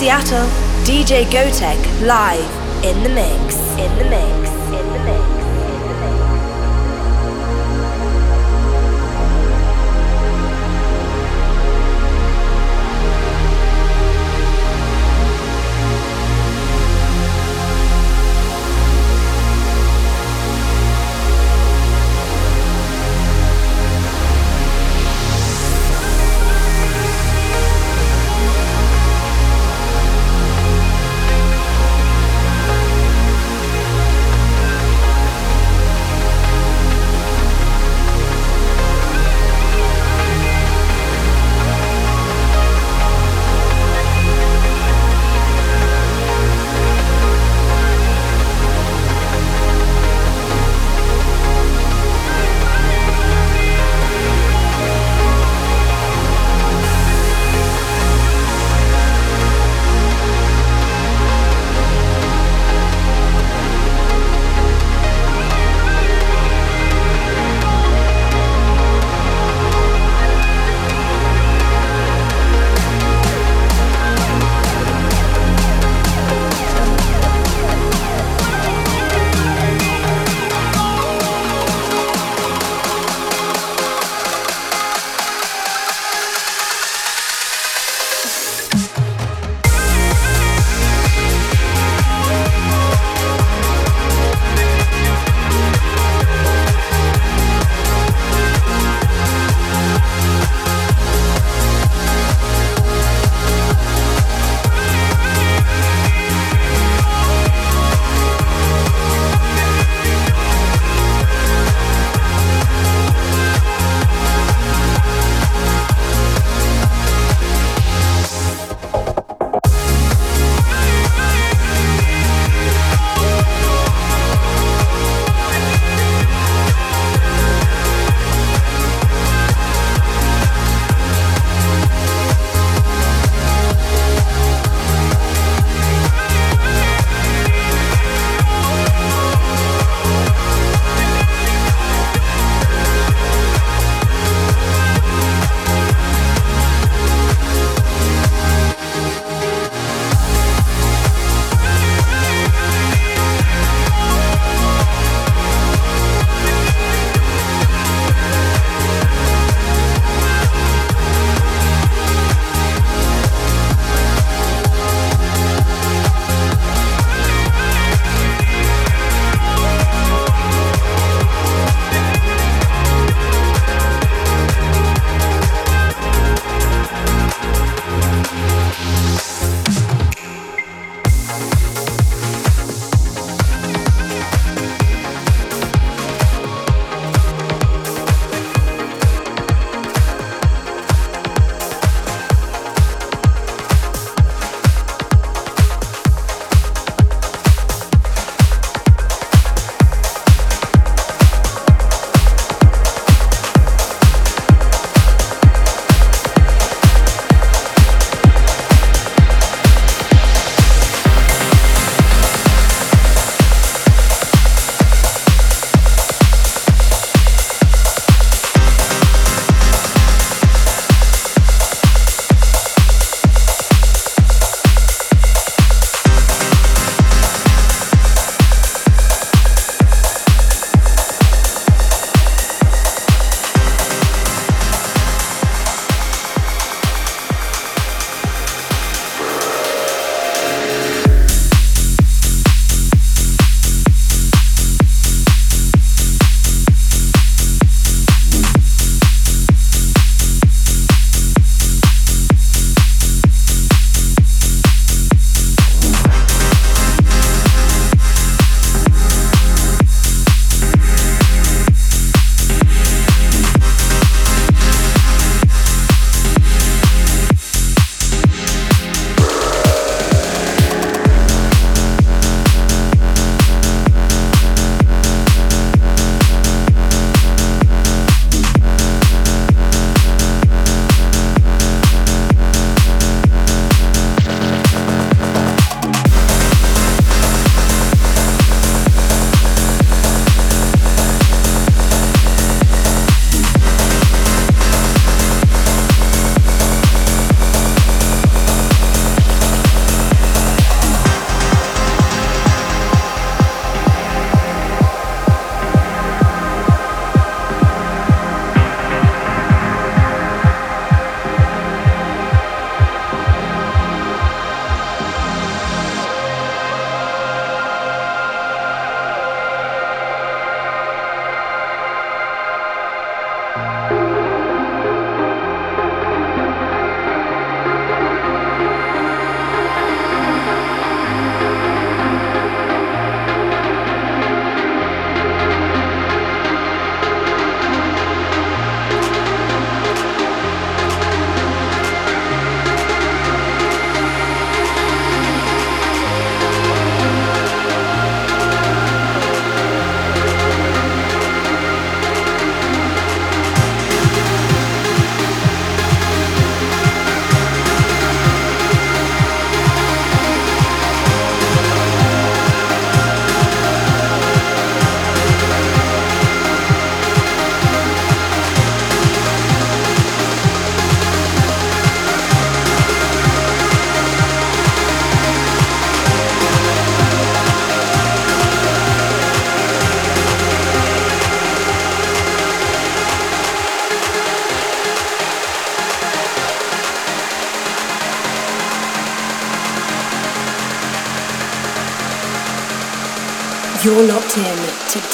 Seattle, DJ Gotek live in the mix. In the mix.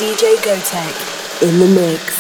DJ Gotek in the mix.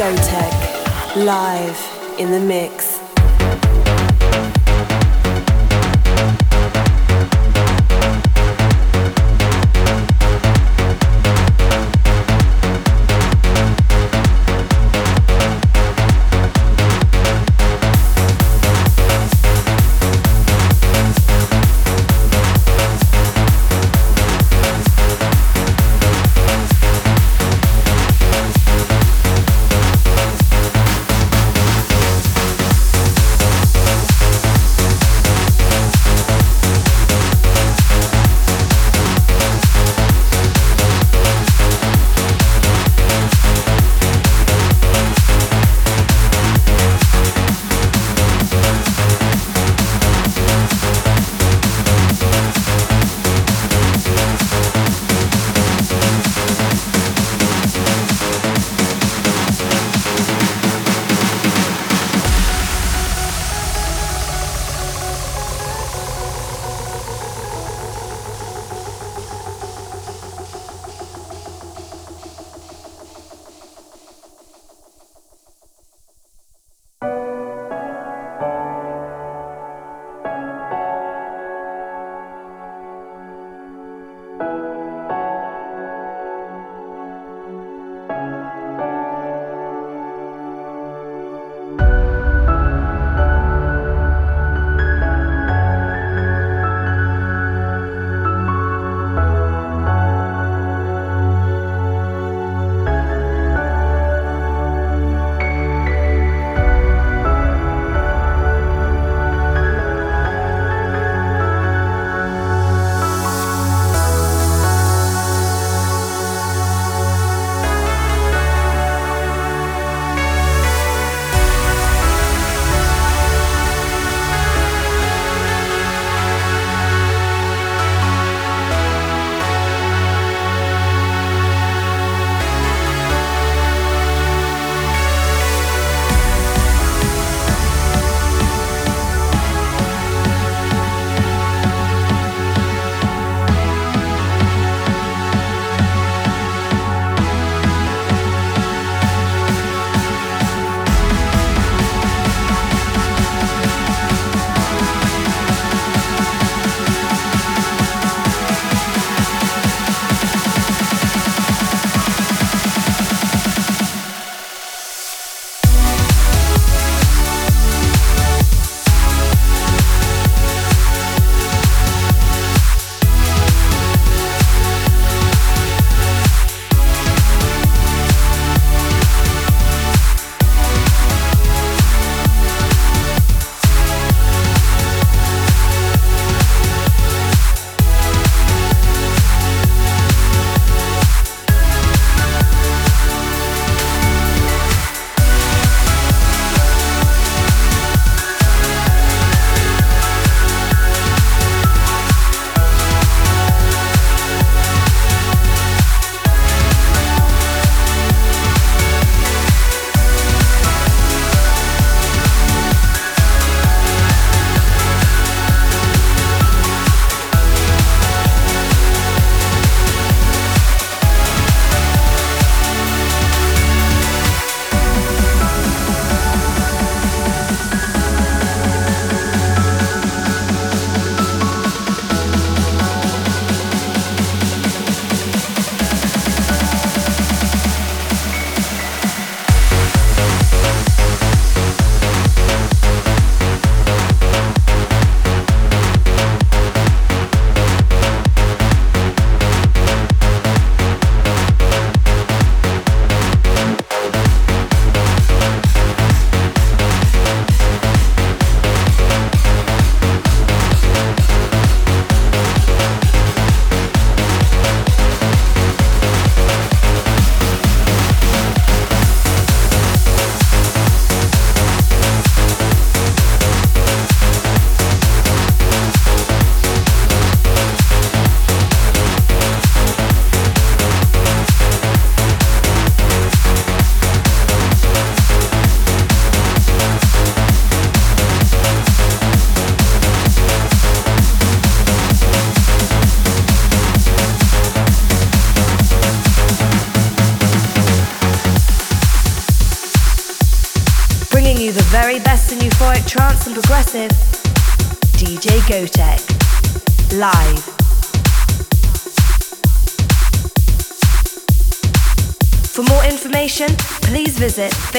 Gotek, live in the mix.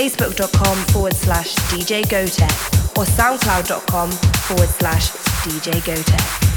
facebook.com forward slash DJ Gotek or soundcloud.com forward slash DJ Gotek.